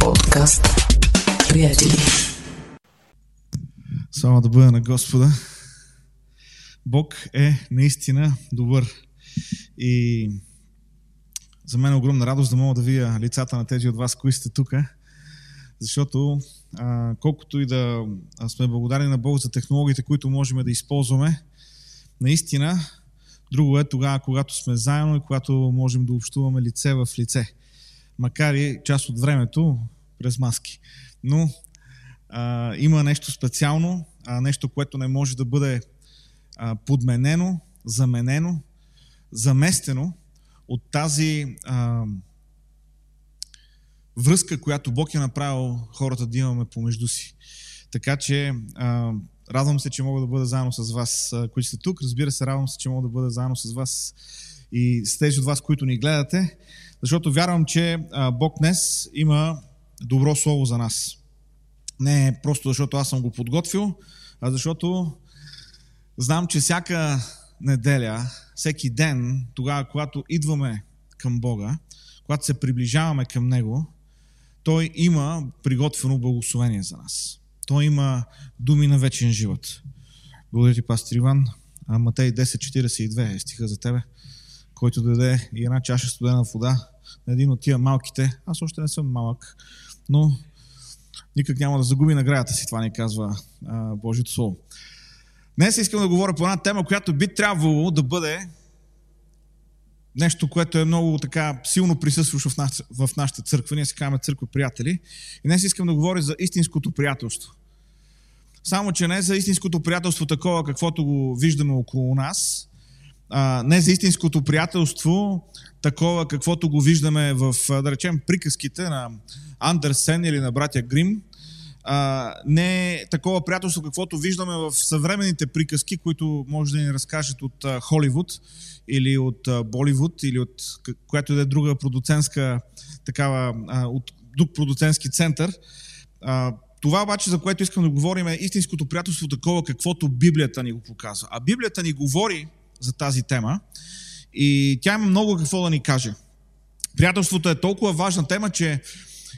Подкаст. Приятели. Слава да бъде на Господа. Бог е наистина добър. И за мен е огромна радост да мога да видя лицата на тези от вас, които сте тук. Защото а, колкото и да сме благодарни на Бог за технологиите, които можем да използваме, наистина друго е тогава, когато сме заедно и когато можем да общуваме лице в лице. Макар и част от времето през маски. Но а, има нещо специално, а, нещо, което не може да бъде а, подменено, заменено, заместено от тази а, връзка, която Бог е направил хората да имаме помежду си. Така че а, радвам се, че мога да бъда заедно с вас, които сте тук. Разбира се, радвам се, че мога да бъда заедно с вас и с тези от вас, които ни гледате, защото вярвам, че Бог днес има добро слово за нас. Не просто защото аз съм го подготвил, а защото знам, че всяка неделя, всеки ден, тогава, когато идваме към Бога, когато се приближаваме към Него, Той има приготвено благословение за нас. Той има думи на вечен живот. Благодаря ти, пастор Иван. Матей 10.42 е стиха за тебе, който даде и една чаша студена вода на един от тия малките. Аз още не съм малък, но никак няма да загуби наградата си, това ни казва а, Божието Слово. Днес искам да говоря по една тема, която би трябвало да бъде нещо, което е много така силно присъстващо в, наш, в нашата църква. Ние се казваме църква приятели. И днес искам да говоря за истинското приятелство. Само, че не за истинското приятелство такова, каквото го виждаме около нас, а, не за истинското приятелство такова, каквото го виждаме в, да речем, приказките на Андерсен или на братя Грим, а, не е такова приятелство, каквото виждаме в съвременните приказки, които може да ни разкажат от а, Холивуд или от а, Боливуд или от която да е друга продуцентска такава, а, от друг продуцентски център. А, това обаче, за което искам да говорим е истинското приятелство такова, каквото Библията ни го показва. А Библията ни говори за тази тема и тя има много какво да ни каже. Приятелството е толкова важна тема, че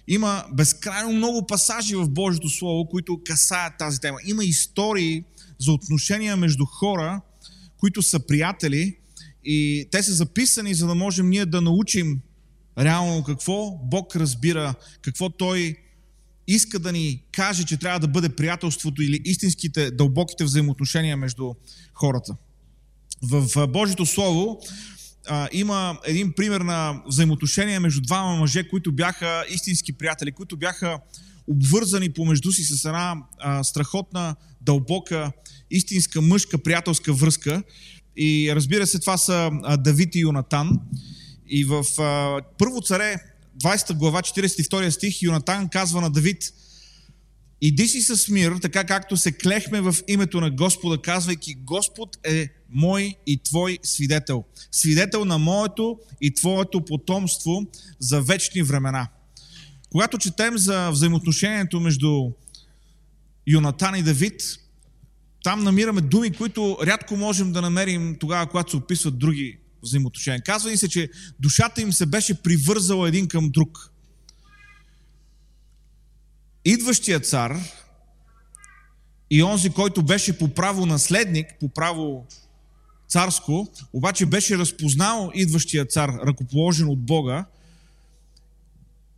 има безкрайно много пасажи в Божието Слово, които касаят тази тема. Има истории за отношения между хора, които са приятели и те са записани, за да можем ние да научим реално какво Бог разбира, какво Той иска да ни каже, че трябва да бъде приятелството или истинските, дълбоките взаимоотношения между хората. В Божието Слово а, има един пример на взаимоотношение между двама мъже, които бяха истински приятели, които бяха обвързани помежду си с една а, страхотна, дълбока, истинска мъжка приятелска връзка. И разбира се, това са а, Давид и Йонатан. И в а, Първо царе, 20 глава, 42 стих, Йонатан казва на Давид, Иди си с мир, така както се клехме в името на Господа, казвайки, Господ е мой и твой свидетел. Свидетел на моето и твоето потомство за вечни времена. Когато четем за взаимоотношението между Йонатан и Давид, там намираме думи, които рядко можем да намерим тогава, когато се описват други взаимоотношения. Казва ни се, че душата им се беше привързала един към друг. Идващия цар и онзи, който беше по право наследник, по право царско, обаче беше разпознал идващия цар, ръкоположен от Бога,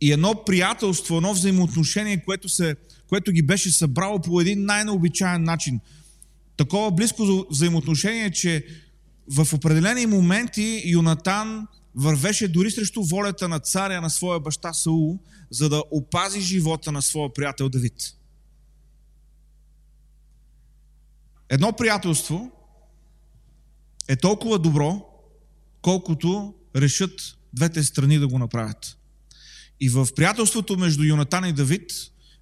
и едно приятелство, едно взаимоотношение, което, се, което ги беше събрало по един най-необичаен начин. Такова близко взаимоотношение, че в определени моменти Юнатан вървеше дори срещу волята на царя на своя баща Саул, за да опази живота на своя приятел Давид. Едно приятелство е толкова добро, колкото решат двете страни да го направят. И в приятелството между Йонатан и Давид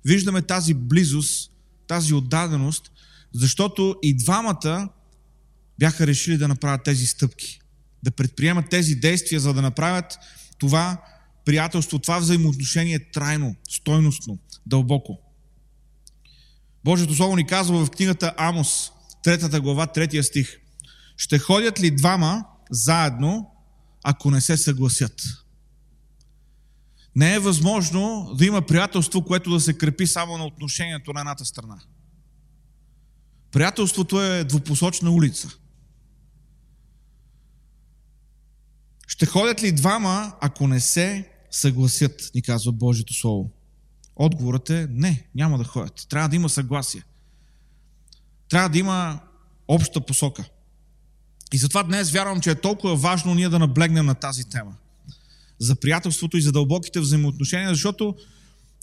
виждаме тази близост, тази отдаденост, защото и двамата бяха решили да направят тези стъпки, да предприемат тези действия, за да направят това приятелство, това взаимоотношение трайно, стойностно, дълбоко. Божието Слово ни казва в книгата Амос, третата глава, третия стих. Ще ходят ли двама заедно, ако не се съгласят? Не е възможно да има приятелство, което да се крепи само на отношението на едната страна. Приятелството е двупосочна улица. Ще ходят ли двама, ако не се съгласят, ни казва Божието Слово? Отговорът е не, няма да ходят. Трябва да има съгласие. Трябва да има обща посока. И затова днес вярвам, че е толкова важно ние да наблегнем на тази тема. За приятелството и за дълбоките взаимоотношения, защото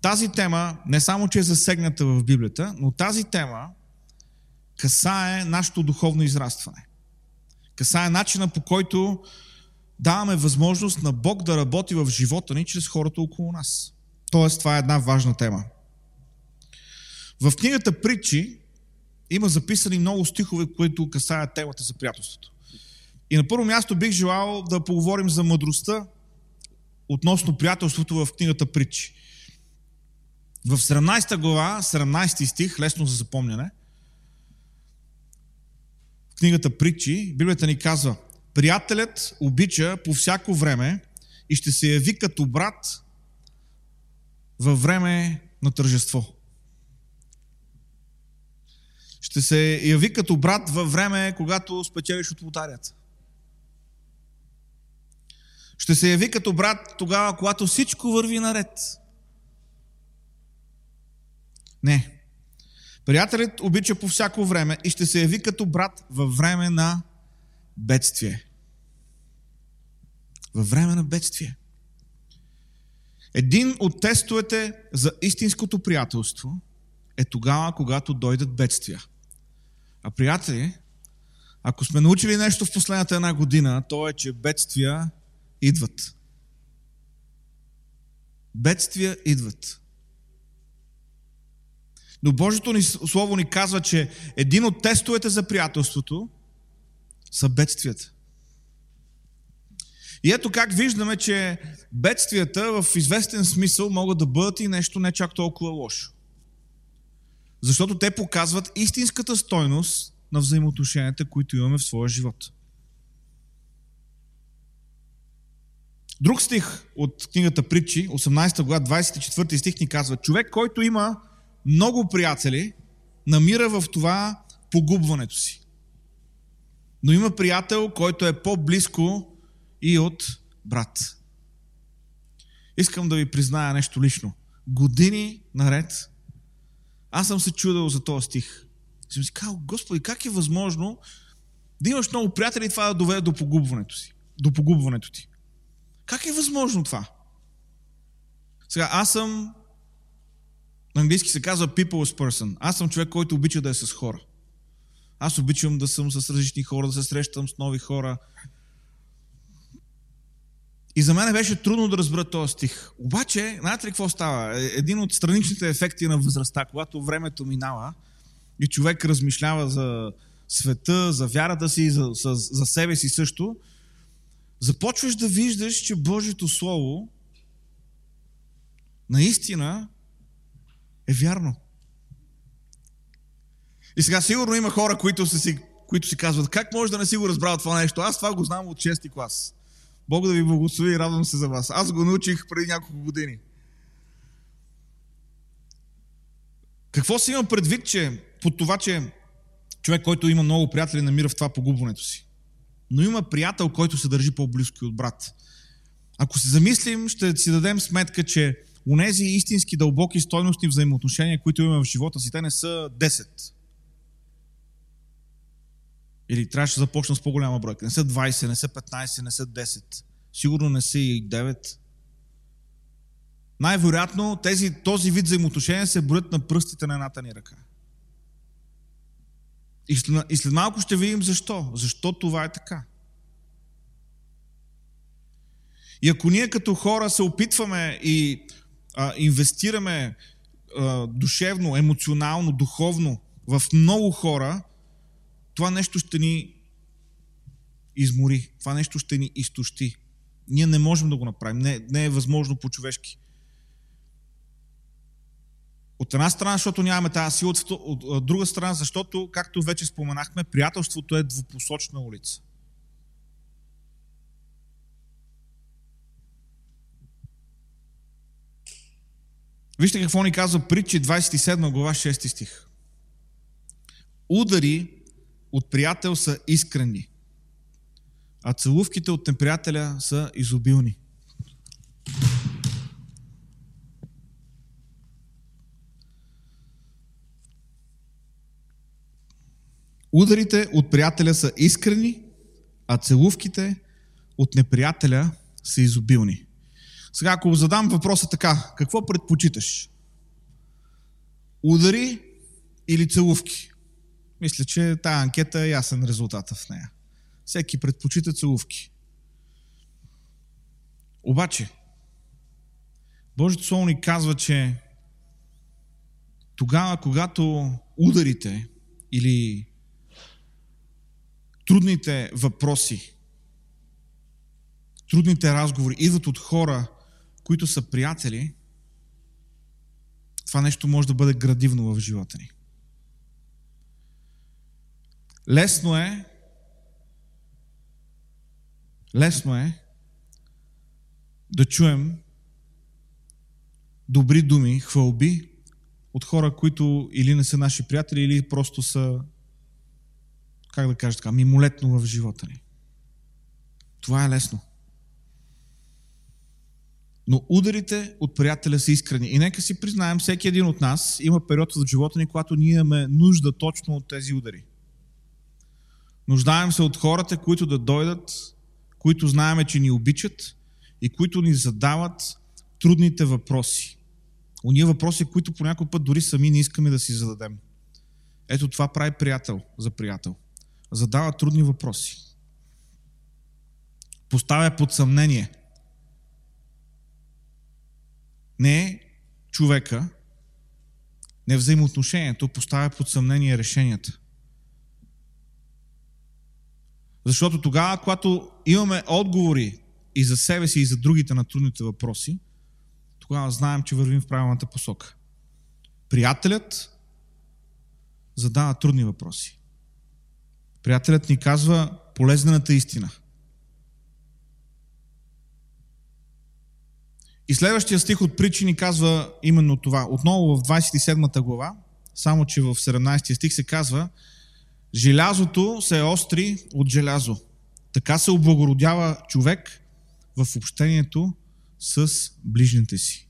тази тема не само, че е засегната в Библията, но тази тема касае нашето духовно израстване. Касае начина по който даваме възможност на Бог да работи в живота ни чрез хората около нас. Тоест, това е една важна тема. В книгата Притчи има записани много стихове, които касаят темата за приятелството. И на първо място бих желал да поговорим за мъдростта относно приятелството в книгата Притчи. В 17 глава, 17 стих, лесно за запомняне, в книгата Притчи, Библията ни казва Приятелят обича по всяко време и ще се яви като брат във време на тържество. Ще се яви като брат във време, когато спечелиш от лотарията. Ще се яви като брат тогава, когато всичко върви наред. Не. Приятелят обича по всяко време и ще се яви като брат във време на бедствие. Във време на бедствие. Един от тестовете за истинското приятелство е тогава, когато дойдат бедствия. А приятели, ако сме научили нещо в последната една година, то е, че бедствия идват. Бедствия идват. Но Божието ни Слово ни казва, че един от тестовете за приятелството са бедствията. И ето как виждаме, че бедствията в известен смисъл могат да бъдат и нещо не чак толкова лошо. Защото те показват истинската стойност на взаимоотношенията, които имаме в своя живот. Друг стих от книгата Притчи, 18 глава, 24 стих ни казва, човек, който има много приятели, намира в това погубването си. Но има приятел, който е по-близко и от брат. Искам да ви призная нещо лично. Години наред аз съм се чудил за този стих. И съм си казал, Господи, как е възможно да имаш много приятели и това да доведе до погубването си, до погубването ти? Как е възможно това? Сега, аз съм, на английски се казва people's person. Аз съм човек, който обича да е с хора. Аз обичам да съм с различни хора, да се срещам с нови хора. И за мен беше трудно да разбера този стих. Обаче, знаете ли какво става? Е, един от страничните ефекти на възрастта, когато времето минава и човек размишлява за света, за вярата си, за, за, за себе си също, започваш да виждаш, че Божието Слово наистина е вярно. И сега сигурно има хора, които си, които си казват, как може да не си го разбрал това нещо? Аз това го знам от 6 клас. Бог да ви благослови и радвам се за вас. Аз го научих преди няколко години. Какво си имам предвид, че под това, че човек, който има много приятели, намира в това погубването си? Но има приятел, който се държи по-близко от брат. Ако се замислим, ще си дадем сметка, че унези истински дълбоки стойностни взаимоотношения, които имаме в живота си, те не са 10. Или трябваше да започна с по-голяма бройка. Не са 20, не са 15, не са 10. Сигурно не са и 9. Най-вероятно тези, този вид взаимоотношения се броят на пръстите на едната ни ръка. И след, и след малко ще видим защо. Защо това е така. И ако ние като хора се опитваме и а, инвестираме а, душевно, емоционално, духовно в много хора, това нещо ще ни измори, това нещо ще ни изтощи. Ние не можем да го направим, не, не е възможно по-човешки. От една страна, защото нямаме тази сила, от друга страна, защото, както вече споменахме, приятелството е двупосочна улица. Вижте какво ни казва притчи 27 глава 6 стих. Удари от приятел са искрени, а целувките от неприятеля са изобилни. Ударите от приятеля са искрени, а целувките от неприятеля са изобилни. Сега, ако задам въпроса така, какво предпочиташ? Удари или целувки? Мисля, че тази анкета е ясен резултата в нея. Всеки предпочита целувки. Обаче, Божието Слово ни казва, че тогава, когато ударите или трудните въпроси, трудните разговори идват от хора, които са приятели, това нещо може да бъде градивно в живота ни. Лесно е лесно е да чуем добри думи, хвалби от хора, които или не са наши приятели, или просто са, как да кажа така, мимолетно в живота ни. Това е лесно. Но ударите от приятеля са искрени. И нека си признаем, всеки един от нас има период в живота ни, когато ние имаме нужда точно от тези удари. Нуждаем се от хората, които да дойдат, които знаеме, че ни обичат и които ни задават трудните въпроси. Уния въпроси, които по някой път дори сами не искаме да си зададем. Ето това прави приятел за приятел. Задава трудни въпроси. Поставя под съмнение. Не човека, не взаимоотношението, поставя под съмнение решенията. Защото тогава, когато имаме отговори и за себе си, и за другите на трудните въпроси, тогава знаем, че вървим в правилната посока. Приятелят задава трудни въпроси. Приятелят ни казва полезнената истина. И следващия стих от притчи ни казва именно това. Отново в 27 глава, само че в 17 стих се казва, Желязото се остри от желязо. Така се облагородява човек в общението с ближните си.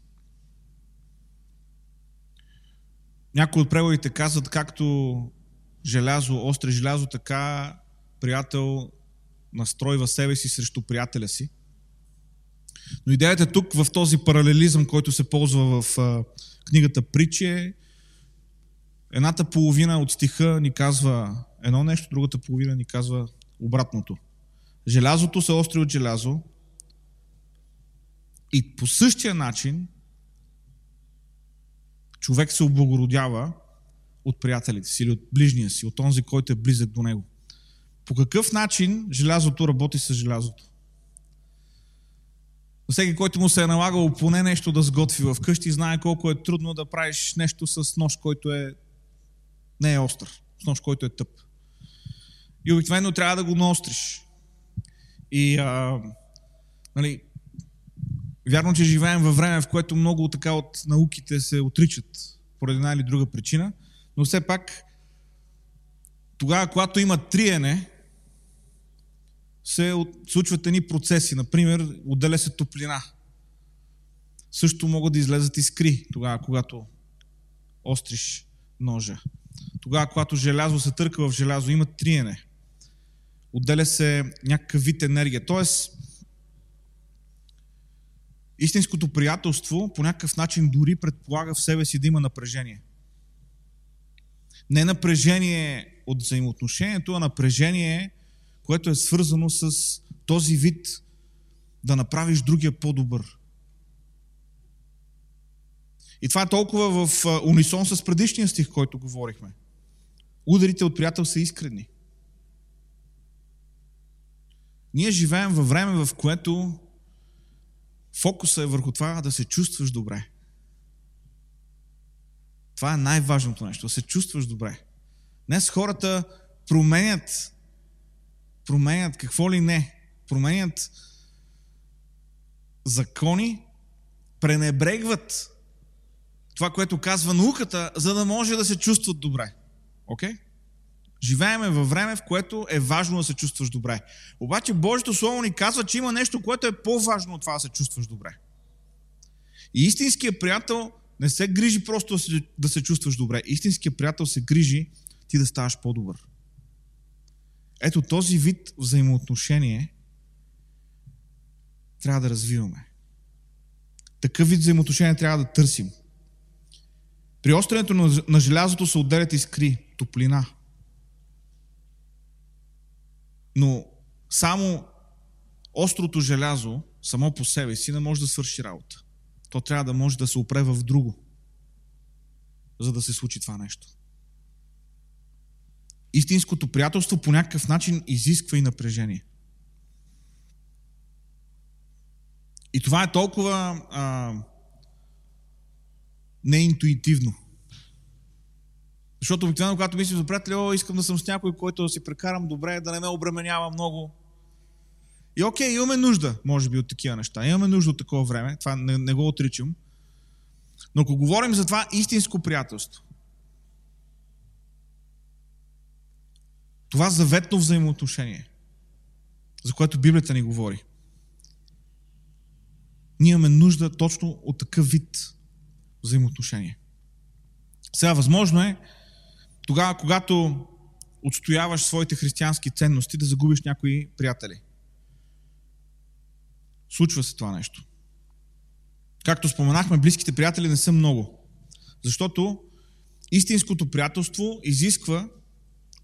Някои от преводите казват, както желязо, остре желязо, така приятел настройва себе си срещу приятеля си. Но идеята тук в този паралелизъм, който се ползва в книгата Притче, е едната половина от стиха ни казва едно нещо, другата половина ни казва обратното. Желязото се остри от желязо и по същия начин човек се облагородява от приятелите си или от ближния си, от този, който е близък до него. По какъв начин желязото работи с желязото? Всеки, който му се е налагало поне нещо да сготви в къщи, знае колко е трудно да правиш нещо с нож, който е не е остър, с нож, който е тъп. И обикновено трябва да го наостриш. И, а, нали, вярно, че живеем във време, в което много така от науките се отричат поради една или друга причина, но все пак тогава, когато има триене, се случват едни процеси. Например, отделя се топлина. Също могат да излезат искри тогава, когато остриш ножа. Тогава, когато желязо се търка в желязо, има триене отделя се някакъв вид енергия. Тоест, истинското приятелство по някакъв начин дори предполага в себе си да има напрежение. Не напрежение от взаимоотношението, а напрежение, което е свързано с този вид да направиш другия по-добър. И това е толкова в унисон с предишния стих, който говорихме. Ударите от приятел са искрени. Ние живеем във време, в което фокуса е върху това да се чувстваш добре. Това е най-важното нещо, да се чувстваш добре. Днес хората променят, променят какво ли не, променят закони, пренебрегват това, което казва науката, за да може да се чувстват добре. Окей? Okay? Живееме във време, в което е важно да се чувстваш добре. Обаче Божието Слово ни казва, че има нещо, което е по-важно от това да се чувстваш добре. И истинският приятел не се грижи просто да се, да се чувстваш добре. Истинският приятел се грижи ти да ставаш по-добър. Ето този вид взаимоотношение трябва да развиваме. Такъв вид взаимоотношение трябва да търсим. При остренето на, желязото се отделят искри, топлина. Но само острото желязо, само по себе си, не може да свърши работа. То трябва да може да се опре в друго, за да се случи това нещо. Истинското приятелство по някакъв начин изисква и напрежение. И това е толкова а, неинтуитивно. Защото обикновено, когато мислим за приятели, о, искам да съм с някой, който да си прекарам добре, да не ме обременява много. И окей, имаме нужда, може би, от такива неща. Имаме нужда от такова време. Това не, не го отричам. Но ако говорим за това истинско приятелство, това заветно взаимоотношение, за което Библията ни говори, ние имаме нужда точно от такъв вид взаимоотношение. Сега, възможно е, тогава, когато отстояваш своите християнски ценности, да загубиш някои приятели. Случва се това нещо. Както споменахме, близките приятели не са много. Защото истинското приятелство изисква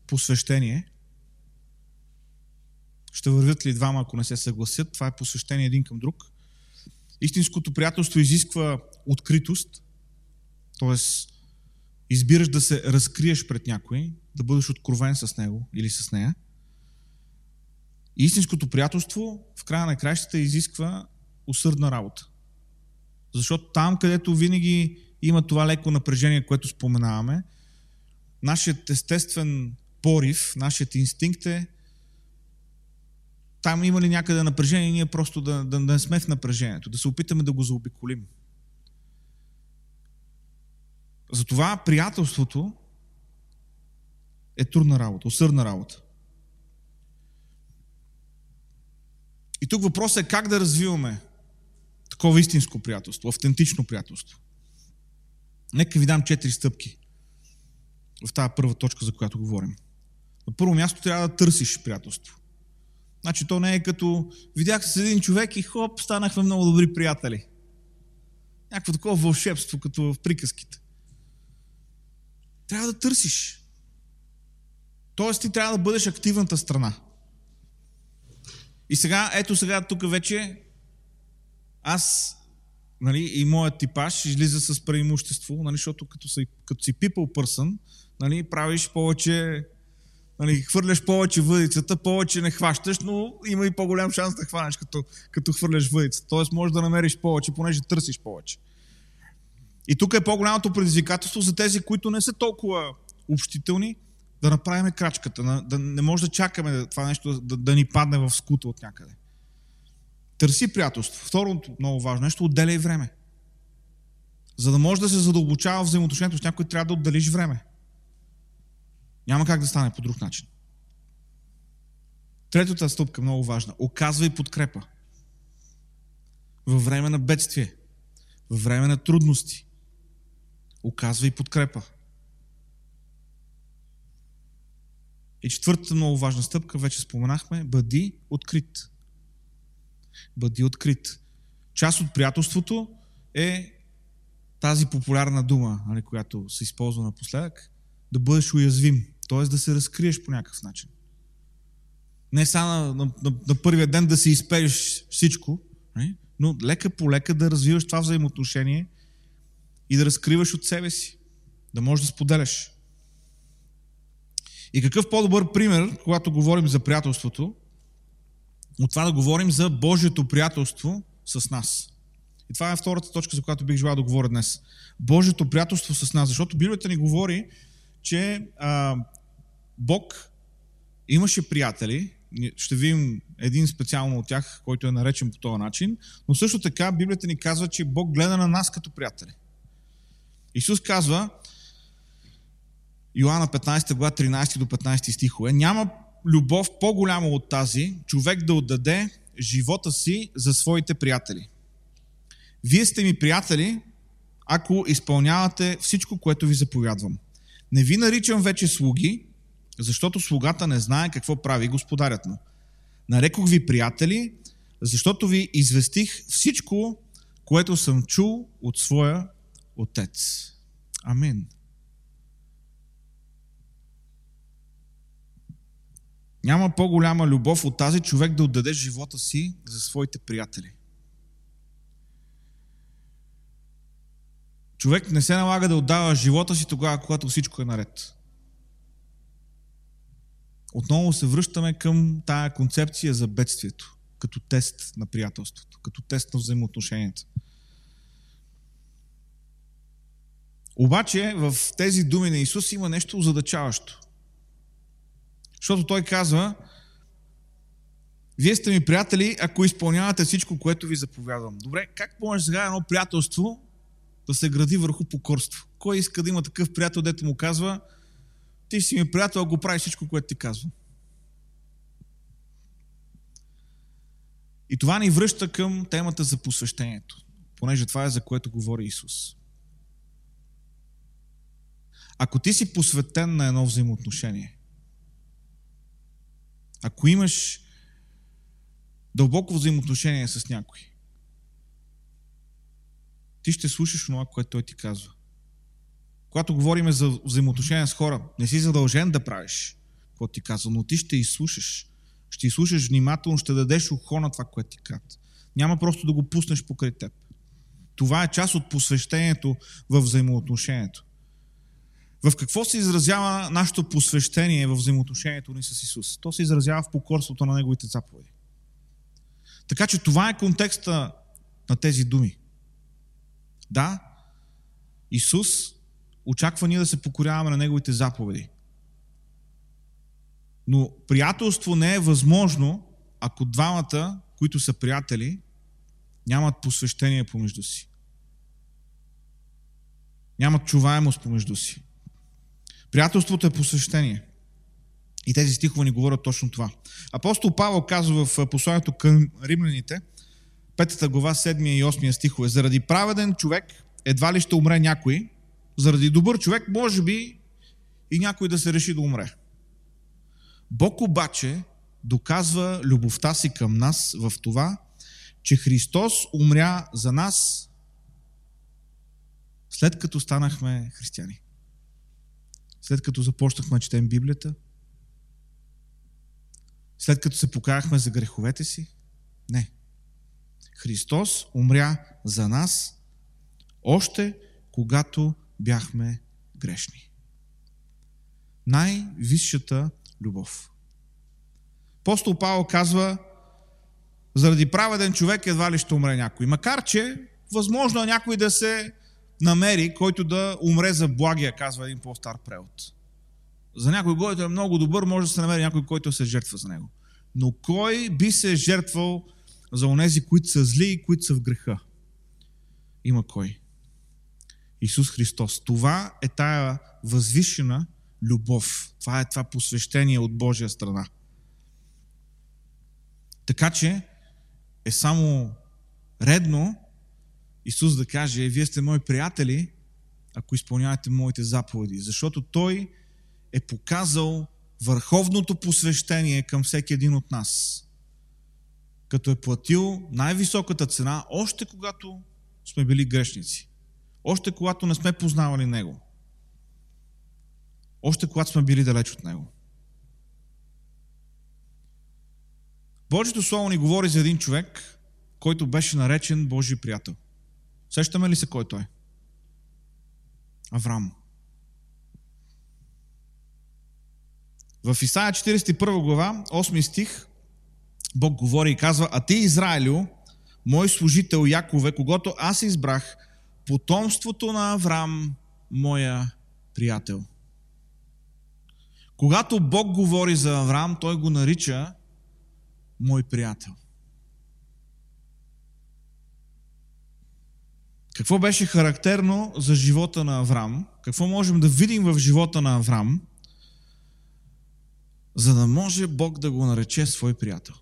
посвещение. Ще вървят ли двама, ако не се съгласят? Това е посвещение един към друг. Истинското приятелство изисква откритост, т.е. избираш да се разкриеш пред някой, да бъдеш откровен с него или с нея. истинското приятелство в края на краищата изисква усърдна работа. Защото там, където винаги има това леко напрежение, което споменаваме, нашият естествен порив, нашият инстинкт е там има ли някъде напрежение, ние просто да, да, да не сме в напрежението, да се опитаме да го заобиколим. Затова приятелството е трудна работа, усърдна работа. И тук въпросът е как да развиваме такова истинско приятелство, автентично приятелство. Нека ви дам четири стъпки в тази първа точка, за която говорим. На първо място трябва да търсиш приятелство. Значи то не е като видях с един човек и хоп, станахме много добри приятели. Някакво такова вълшебство, като в приказките. Трябва да търсиш. Тоест ти трябва да бъдеш активната страна. И сега, ето сега, тук вече аз нали, и моят типаж излиза с преимущество, нали, защото като си, като си people person, нали, правиш повече Нали, хвърляш повече въдицата, повече не хващаш, но има и по-голям шанс да хванеш, като, като хвърляш въдицата. Тоест можеш да намериш повече, понеже търсиш повече. И тук е по-голямото предизвикателство за тези, които не са толкова общителни, да направим крачката, да не може да чакаме това нещо да, да ни падне в скута от някъде. Търси приятелство. Второто много важно нещо, отделяй време. За да може да се задълбочава взаимоотношението с някой, трябва да отделиш време. Няма как да стане по друг начин. Третата стъпка, много важна. Оказвай подкрепа. Във време на бедствие. Във време на трудности. Оказвай подкрепа. И четвъртата много важна стъпка, вече споменахме, бъди открит. Бъди открит. Част от приятелството е тази популярна дума, нали, която се използва напоследък, да бъдеш уязвим. Т.е. да се разкриеш по някакъв начин. Не само на, на, на, на първия ден да си изпееш всичко, не? но лека по лека да развиваш това взаимоотношение и да разкриваш от себе си. Да можеш да споделяш. И какъв по-добър пример, когато говорим за приятелството, от това да говорим за Божието приятелство с нас. И това е втората точка, за която бих желал да говоря днес. Божието приятелство с нас. Защото Библията ни говори, че а, Бог имаше приятели, ще видим един специално от тях, който е наречен по този начин, но също така Библията ни казва, че Бог гледа на нас като приятели. Исус казва, Йоанна 15 глава 13 до 15 стихове, няма любов по-голяма от тази, човек да отдаде живота си за своите приятели. Вие сте ми приятели, ако изпълнявате всичко, което ви заповядвам. Не ви наричам вече слуги, защото слугата не знае какво прави господарят му. Нарекох ви приятели, защото ви известих всичко, което съм чул от своя Отец. Амин. Няма по-голяма любов от тази човек да отдаде живота си за своите приятели. Човек не се налага да отдава живота си тогава, когато всичко е наред. Отново се връщаме към тая концепция за бедствието, като тест на приятелството, като тест на взаимоотношенията. Обаче в тези думи на Исус има нещо задачаващо. Защото той казва, вие сте ми приятели, ако изпълнявате всичко, което ви заповядвам. Добре, как може сега едно приятелство да се гради върху покорство? Кой иска да има такъв приятел, дето му казва, ти си ми приятел, ако правиш всичко, което ти казвам? И това ни връща към темата за посвещението, понеже това е за което говори Исус. Ако ти си посветен на едно взаимоотношение, ако имаш дълбоко взаимоотношение с някой, ти ще слушаш това, което той ти казва. Когато говорим за взаимоотношения с хора, не си задължен да правиш какво ти казва, но ти ще изслушаш. Ще изслушаш внимателно, ще дадеш ухо на това, което ти казва. Няма просто да го пуснеш покрай теб. Това е част от посвещението в взаимоотношението. В какво се изразява нашето посвещение в взаимоотношението ни с Исус? То се изразява в покорството на Неговите заповеди. Така че това е контекста на тези думи. Да, Исус очаква ние да се покоряваме на Неговите заповеди. Но приятелство не е възможно, ако двамата, които са приятели, нямат посвещение помежду си. Нямат чуваемост помежду си. Приятелството е посвещение. И тези стихове ни говорят точно това. Апостол Павел казва в посланието към римляните, 5 глава, 7 и 8 стихове, заради праведен човек едва ли ще умре някой, заради добър човек може би и някой да се реши да умре. Бог обаче доказва любовта си към нас в това, че Христос умря за нас след като станахме християни след като започнахме да четем Библията? След като се покаяхме за греховете си? Не. Христос умря за нас още когато бяхме грешни. Най-висшата любов. Апостол Павел казва, заради праведен човек едва ли ще умре някой. Макар, че възможно е някой да се намери, който да умре за благия, казва един по-стар превод. За някой, който е много добър, може да се намери някой, който се жертва за него. Но кой би се жертвал за онези, които са зли и които са в греха? Има кой? Исус Христос. Това е тая възвишена любов. Това е това посвещение от Божия страна. Така че е само редно Исус да каже, вие сте мои приятели, ако изпълнявате моите заповеди. Защото Той е показал върховното посвещение към всеки един от нас. Като е платил най-високата цена, още когато сме били грешници. Още когато не сме познавали Него. Още когато сме били далеч от Него. Божието Слово ни говори за един човек, който беше наречен Божий приятел. Сещаме ли се кой той? Авраам. В Исаия 41 глава, 8 стих, Бог говори и казва, а ти, Израилю, мой служител Якове, когато аз избрах потомството на Авраам, моя приятел. Когато Бог говори за Авраам, той го нарича мой приятел. Какво беше характерно за живота на Авраам? Какво можем да видим в живота на Авраам, за да може Бог да го нарече свой приятел?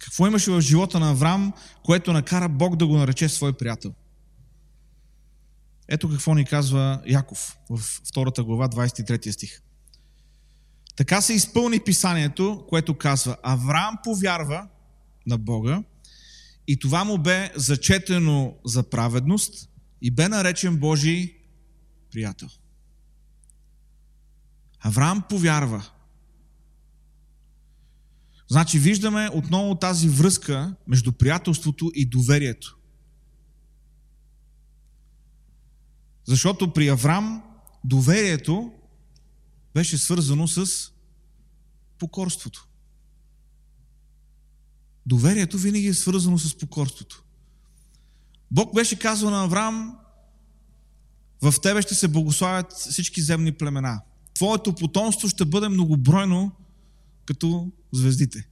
Какво имаше в живота на Авраам, което накара Бог да го нарече свой приятел? Ето какво ни казва Яков в втората глава, 23 стих. Така се изпълни писанието, което казва Авраам повярва на Бога и това му бе зачетено за праведност и бе наречен Божий приятел. Авраам повярва. Значи виждаме отново тази връзка между приятелството и доверието. Защото при Авраам доверието беше свързано с покорството. Доверието винаги е свързано с покорството. Бог беше казал на Авраам, в тебе ще се благославят всички земни племена. Твоето потомство ще бъде многобройно като звездите.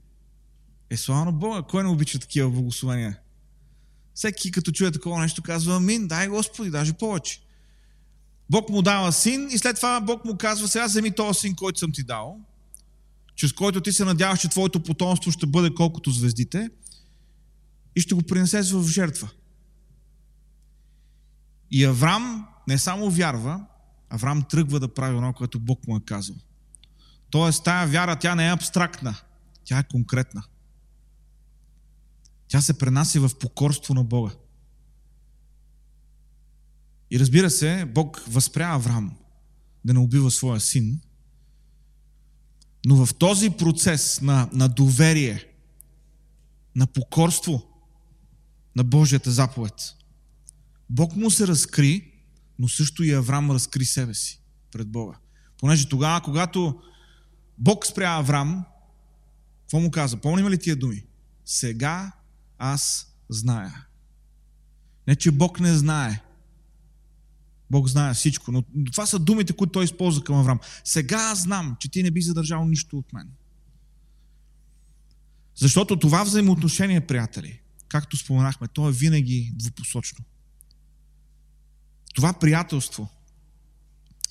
Е, слава на Бога, кой не обича такива благословения? Всеки като чуе такова нещо казва, амин, дай Господи, даже повече. Бог му дава син и след това Бог му казва, сега вземи този син, който съм ти дал, чрез който ти се надяваш, че твоето потомство ще бъде колкото звездите и ще го принесеш в жертва. И Аврам не само вярва, Аврам тръгва да прави това, което Бог му е казал. Тоест, тая вяра, тя не е абстрактна, тя е конкретна. Тя се пренася в покорство на Бога. И разбира се, Бог възпря Авраам да не убива своя син, но в този процес на, на доверие, на покорство на Божията заповед, Бог му се разкри, но също и Авраам разкри себе си пред Бога. Понеже тогава, когато Бог спря Авраам, какво му каза? Помним ли тия думи? Сега аз зная. Не, че Бог не знае, Бог знае всичко, но това са думите, които той използва към Авраам. Сега аз знам, че ти не би задържал нищо от мен. Защото това взаимоотношение, приятели, както споменахме, то е винаги двупосочно. Това приятелство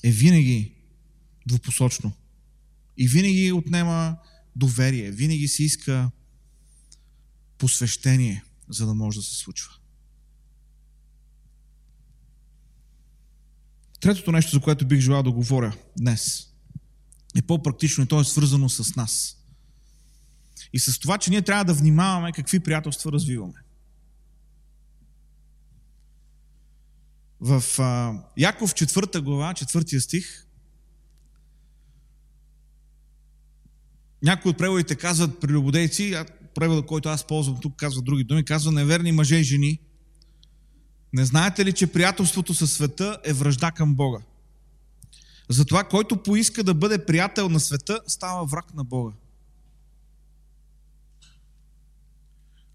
е винаги двупосочно. И винаги отнема доверие, винаги се иска посвещение, за да може да се случва. Третото нещо, за което бих желал да говоря днес, е по-практично и то е свързано с нас. И с това, че ние трябва да внимаваме какви приятелства развиваме. В а, Яков 4 глава, 4 стих, някои от преводите казват прелюбодейци, превода, който аз ползвам тук, казва други думи, казва неверни мъже и жени, не знаете ли, че приятелството със света е връжда към Бога? Затова, който поиска да бъде приятел на света, става враг на Бога.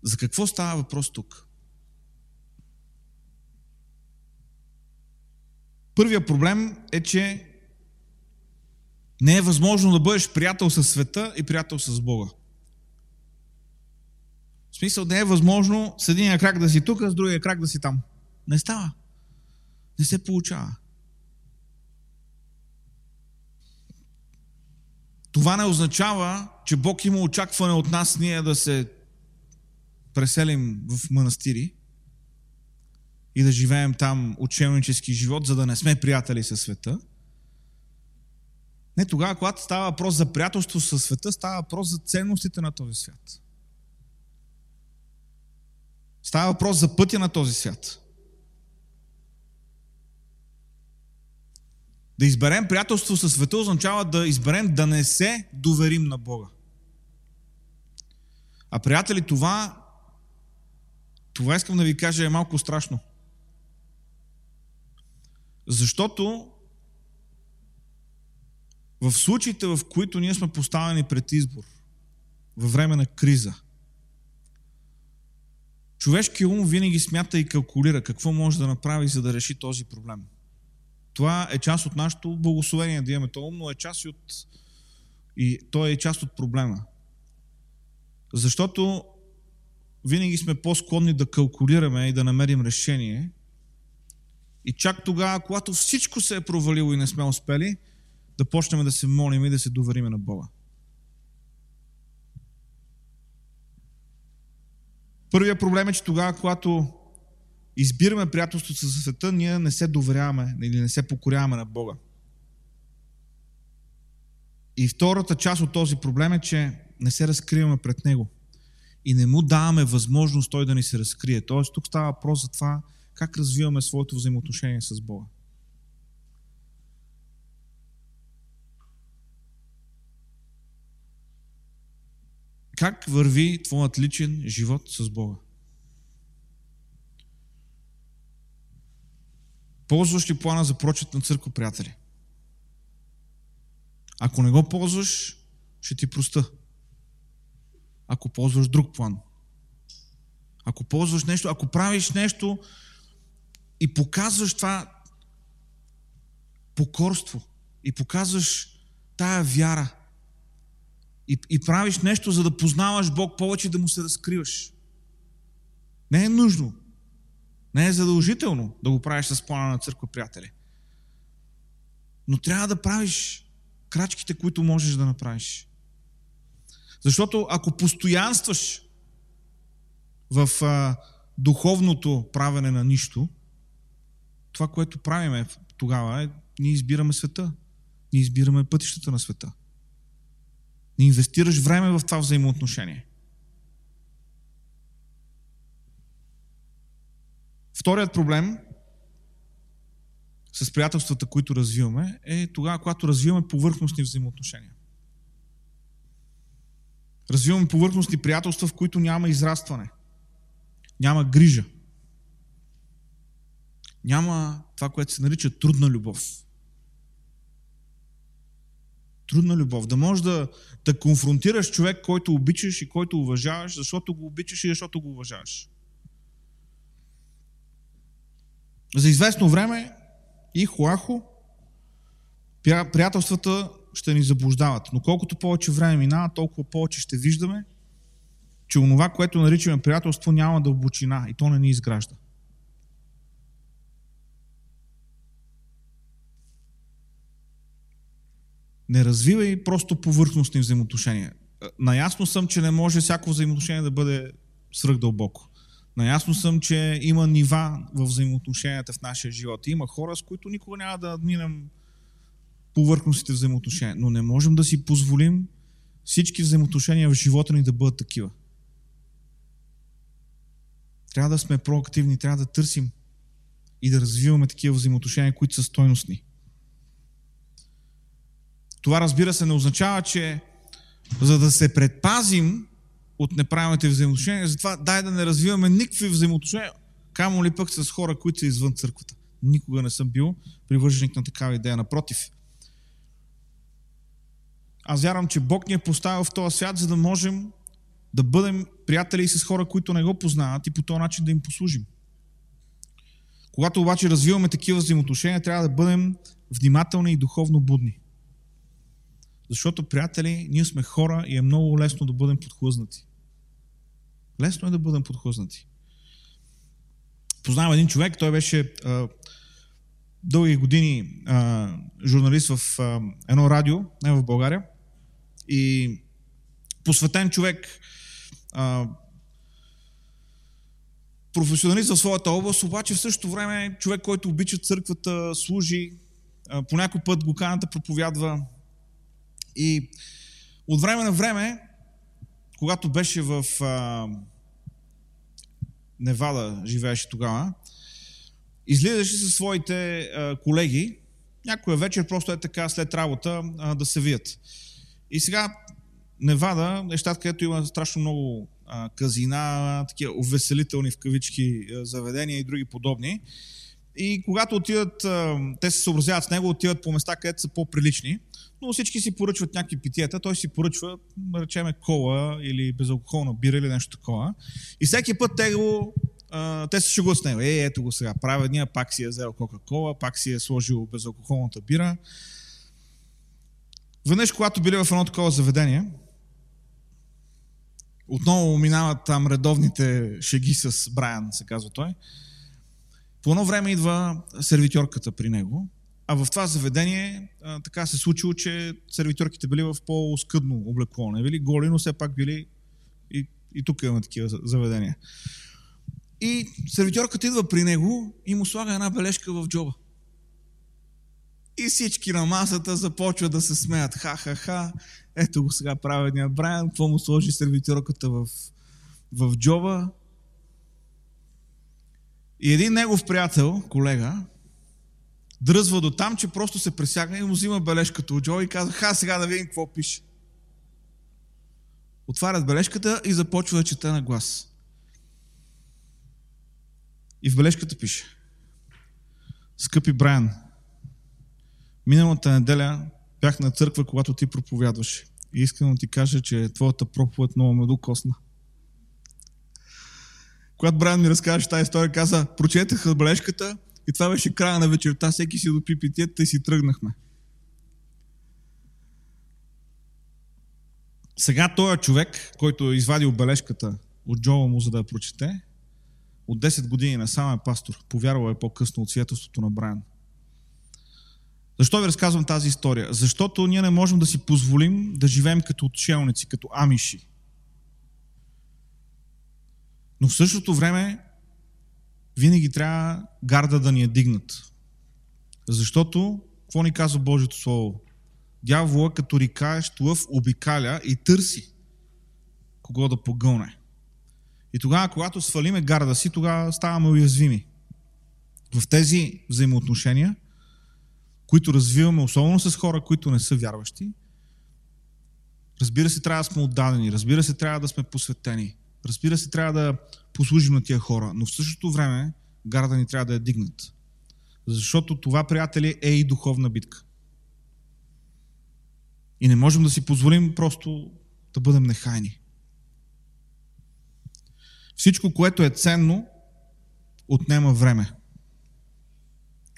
За какво става въпрос тук? Първия проблем е, че не е възможно да бъдеш приятел със света и приятел с Бога. В смисъл не е възможно с единия крак да си тук, а с другия крак да си там. Не става. Не се получава. Това не означава, че Бог има очакване от нас ние да се преселим в манастири и да живеем там учебнически живот, за да не сме приятели със света. Не, тогава, когато става въпрос за приятелство със света, става въпрос за ценностите на този свят. Става въпрос за пътя на този свят. Да изберем приятелство със света означава да изберем да не се доверим на Бога. А приятели, това, това искам да ви кажа е малко страшно. Защото в случаите, в които ние сме поставени пред избор, във време на криза, човешкият ум винаги смята и калкулира какво може да направи, за да реши този проблем. Това е част от нашето благословение да имаме това ум, но е част и от... И то е част от проблема. Защото винаги сме по-склонни да калкулираме и да намерим решение. И чак тогава, когато всичко се е провалило и не сме успели, да почнем да се молим и да се довериме на Бога. Първият проблем е, че тогава, когато избираме приятелството със света, ние не се доверяваме или не се покоряваме на Бога. И втората част от този проблем е, че не се разкриваме пред Него. И не му даваме възможност Той да ни се разкрие. Тоест, тук става въпрос за това, как развиваме своето взаимоотношение с Бога. Как върви твоят личен живот с Бога? Ползваш ли плана за прочет на църква, приятели? Ако не го ползваш, ще ти проста. Ако ползваш друг план. Ако ползваш нещо, ако правиш нещо и показваш това покорство и показваш тая вяра и, и правиш нещо, за да познаваш Бог повече, да му се разкриваш. Не е нужно. Не е задължително да го правиш с плана на църква, приятели. Но трябва да правиш крачките, които можеш да направиш. Защото ако постоянстваш в а, духовното правене на нищо, това, което правиме тогава е, ние избираме света. Ние избираме пътищата на света. Не инвестираш време в това взаимоотношение. Вторият проблем с приятелствата, които развиваме, е тогава, когато развиваме повърхностни взаимоотношения. Развиваме повърхностни приятелства, в които няма израстване, няма грижа, няма това, което се нарича трудна любов. Трудна любов. Да можеш да, да конфронтираш човек, който обичаш и който уважаваш, защото го обичаш и защото го уважаваш. За известно време и хуахо приятелствата ще ни заблуждават. Но колкото повече време минава, толкова повече ще виждаме, че онова, което наричаме приятелство, няма дълбочина и то не ни изгражда. Не развивай просто повърхностни взаимоотношения. Наясно съм, че не може всяко взаимоотношение да бъде свръхдълбоко. Наясно съм, че има нива в взаимоотношенията в нашия живот. Има хора, с които никога няма да минем повърхностните взаимоотношения. Но не можем да си позволим всички взаимоотношения в живота ни да бъдат такива. Трябва да сме проактивни, трябва да търсим и да развиваме такива взаимоотношения, които са стойностни. Това разбира се не означава, че за да се предпазим от неправилните взаимоотношения, затова дай да не развиваме никакви взаимоотношения, камо ли пък с хора, които са извън църквата. Никога не съм бил привърженик на такава идея. Напротив, аз вярвам, че Бог ни е поставил в този свят, за да можем да бъдем приятели с хора, които не го познават и по този начин да им послужим. Когато обаче развиваме такива взаимоотношения, трябва да бъдем внимателни и духовно будни. Защото, приятели, ние сме хора и е много лесно да бъдем подхлъзнати. Лесно е да бъдем подхлъзнати. Познавам един човек, той беше а, дълги години а, журналист в а, едно радио, не в България, и посветен човек, а, професионалист в своята област, обаче в същото време човек, който обича църквата, служи, а, по някой път го каната проповядва, и от време на време, когато беше в а, Невада, живееше тогава, излизаше със своите а, колеги, някоя вечер просто е така след работа а, да се вият. И сега Невада е щат, където има страшно много а, казина, такива увеселителни в кавички заведения и други подобни. И когато отидат, а, те се съобразяват с него, отиват по места, където са по-прилични но всички си поръчват някакви питиета, той си поръчва, речеме, кола или безалкохолна бира или нещо такова. И всеки път те го Uh, те се шегуват с него. Е, ето го сега. Правя дния, пак си е взел Кока-Кола, пак си е сложил безалкохолната бира. Веднъж, когато били в едно такова заведение, отново минават там редовните шеги с Брайан, се казва той. По едно време идва сервитьорката при него, а в това заведение а, така се случило, че сервитьорките били в по-скъдно облекло. Не били голи, но все пак били и, и тук имаме такива заведения. И сервитьорката идва при него и му слага една бележка в джоба. И всички на масата започват да се смеят. Ха-ха-ха. Ето го сега праведния Брайан. Какво му сложи сервитьорката в, в джоба? И един негов приятел, колега, дръзва до там, че просто се пресяга и му взима бележката от джоба и казва, ха, сега да видим какво пише. Отварят бележката и започва да чете на глас. И в бележката пише Скъпи Брайан, миналата неделя бях на църква, когато ти проповядваш. И искам да ти кажа, че твоята проповед много ме докосна. Когато Брайан ми разкаже тази история, каза, прочетах бележката и това беше края на вечерта, всеки си допи питиета и си тръгнахме. Сега този човек, който е извадил бележката от джоба му, за да я прочете, от 10 години на сам е пастор. Повярвал е по-късно от свидетелството на Брайан. Защо ви разказвам тази история? Защото ние не можем да си позволим да живеем като отшелници, като амиши. Но в същото време винаги трябва гарда да ни е дигнат. Защото, какво ни казва Божието Слово? Дявола като рикаещ лъв обикаля и търси кого да погълне. И тогава, когато свалиме гарда си, тогава ставаме уязвими. В тези взаимоотношения, които развиваме, особено с хора, които не са вярващи, разбира се, трябва да сме отдадени, разбира се, трябва да сме посветени, разбира се, трябва да послужим на тия хора, но в същото време гарда ни трябва да я дигнат. Защото това, приятели, е и духовна битка. И не можем да си позволим просто да бъдем нехайни. Всичко, което е ценно, отнема време.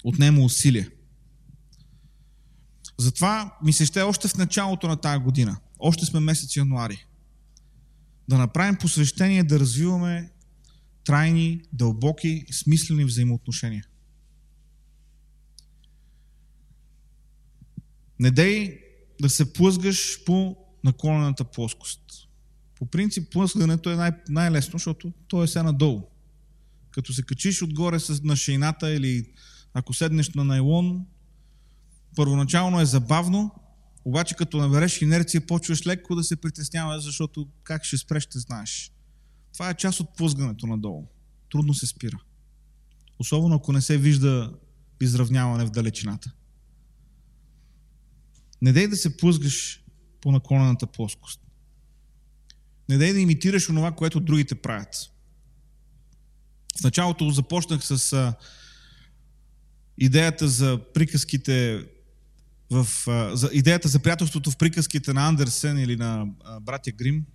Отнема усилие. Затова ми се ще още в началото на тази година, още сме месец януари, да направим посвещение да развиваме трайни, дълбоки, смислени взаимоотношения. Не дей да се плъзгаш по наклонената плоскост. По принцип, плъскането е най- най-лесно, защото то е сега надолу. Като се качиш отгоре с, на шейната или ако седнеш на найлон, първоначално е забавно, обаче като набереш инерция, почваш леко да се притесняваш, защото как ще спреш, ще знаеш. Това е част от плъзгането надолу. Трудно се спира. Особено ако не се вижда изравняване в далечината. Не дей да се плъзгаш по наклонената плоскост. Не дай да имитираш онова, което другите правят. В началото започнах с а, идеята за приказките в, а, за идеята за приятелството в приказките на Андерсен или на а, братя Грим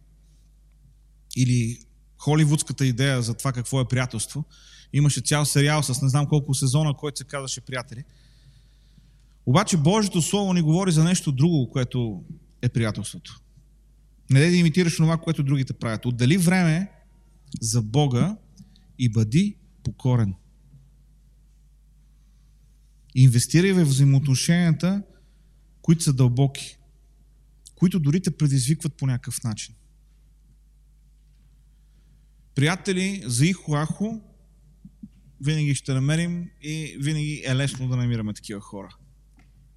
или холивудската идея за това какво е приятелство. Имаше цял сериал с не знам колко сезона, който се казваше Приятели. Обаче Божието Слово ни говори за нещо друго, което е приятелството. Не да имитираш това, което другите правят. Отдели време за Бога и бъди покорен. Инвестирай в взаимоотношенията, които са дълбоки, които дори те предизвикват по някакъв начин. Приятели за ихо-ахо винаги ще намерим и винаги е лесно да намираме такива хора.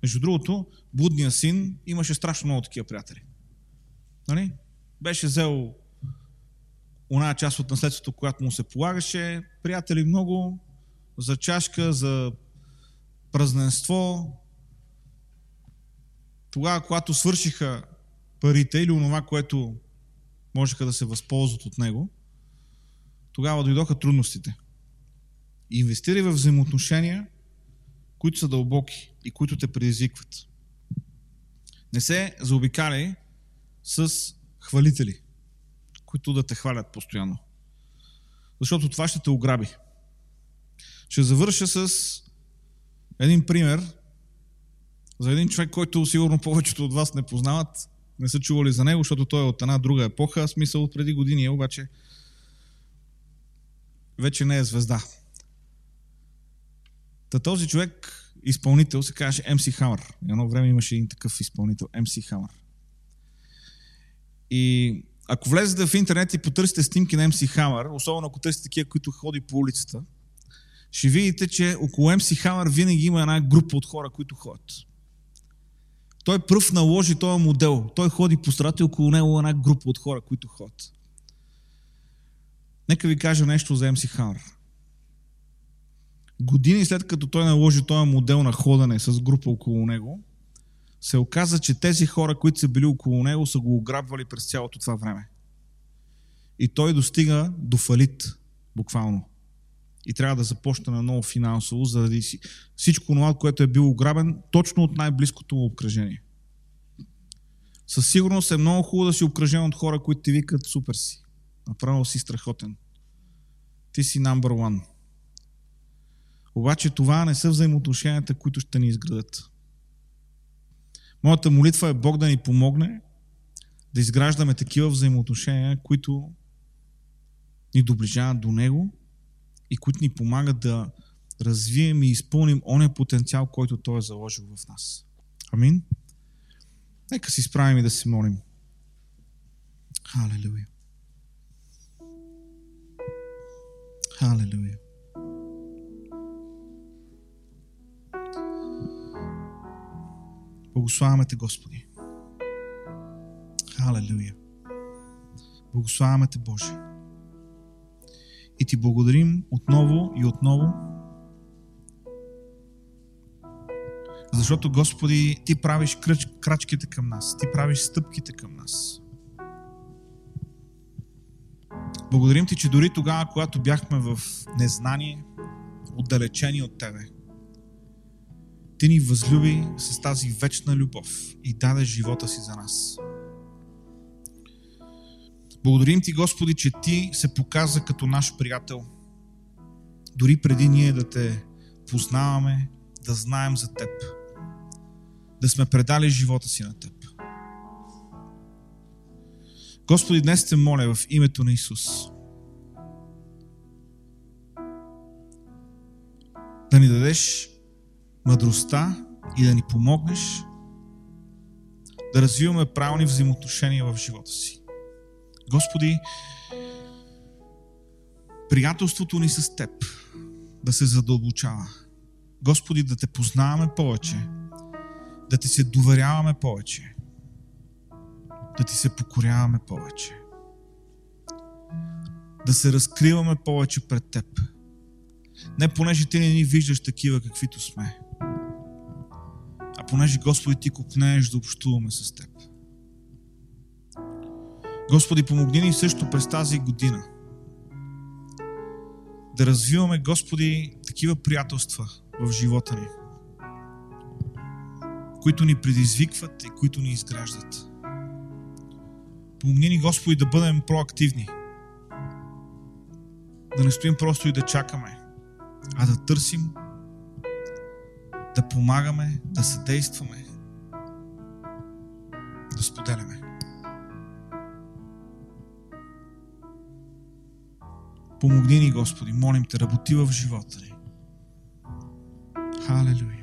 Между другото, будния син имаше страшно много такива приятели. Нали? Беше взел оная част от наследството, която му се полагаше, приятели много, за чашка, за празненство. Тогава, когато свършиха парите или онова, което можеха да се възползват от него, тогава дойдоха трудностите. Инвестирай в взаимоотношения, които са дълбоки и които те предизвикват. Не се заобикаляй с хвалители, които да те хвалят постоянно. Защото това ще те ограби. Ще завърша с един пример за един човек, който сигурно повечето от вас не познават, не са чували за него, защото той е от една друга епоха, смисъл от преди години, обаче вече не е звезда. Та този човек, изпълнител, се казваше MC Hammer. Едно време имаше един такъв изпълнител, MC Hammer. И ако влезете в интернет и потърсите снимки на MC Hammer, особено ако търсите такива, които ходи по улицата, ще видите, че около MC Hammer винаги има една група от хора, които ходят. Той пръв наложи този модел. Той ходи по страта и около него една група от хора, които ходят. Нека ви кажа нещо за MC Hammer. Години след като той наложи този модел на ходене с група около него, се оказа, че тези хора, които са били около него, са го ограбвали през цялото това време. И той достига до фалит, буквално. И трябва да започне на ново финансово, заради всичко това, което е било ограбен, точно от най-близкото му обкръжение. Със сигурност е много хубаво да си обкръжен от хора, които ти викат супер си. Направо си страхотен. Ти си number one. Обаче това не са взаимоотношенията, които ще ни изградат. Моята молитва е Бог да ни помогне да изграждаме такива взаимоотношения, които ни доближават до Него и които ни помагат да развием и изпълним оня потенциал, който Той е заложил в нас. Амин. Нека си справим и да се молим. Халелуя. Халелуя. Благославяме Те, Господи. Халелуя. Благославяме Те, Боже. И Ти благодарим отново и отново, защото, Господи, Ти правиш кръч, крачките към нас. Ти правиш стъпките към нас. Благодарим Ти, че дори тогава, когато бяхме в незнание, отдалечени от Тебе, ти ни възлюби с тази вечна любов и даде живота си за нас. Благодарим Ти, Господи, че Ти се показа като наш приятел, дори преди ние да Те познаваме, да знаем за Теб, да сме предали живота си на Теб. Господи, днес те моля в името на Исус да ни дадеш мъдростта и да ни помогнеш да развиваме правилни взаимоотношения в живота си. Господи, приятелството ни с Теб да се задълбочава. Господи, да Те познаваме повече, да Ти се доверяваме повече, да Ти се покоряваме повече, да се разкриваме повече пред Теб. Не понеже Ти не ни виждаш такива, каквито сме, а понеже Господи Ти купнееш да общуваме с Теб. Господи, помогни ни също през тази година да развиваме, Господи, такива приятелства в живота ни, които ни предизвикват и които ни изграждат. Помогни ни, Господи, да бъдем проактивни. Да не стоим просто и да чакаме, а да търсим, да помагаме, да съдействаме, да споделяме. Помогни ни, Господи, молим Те, работи в живота ни. Халелуя.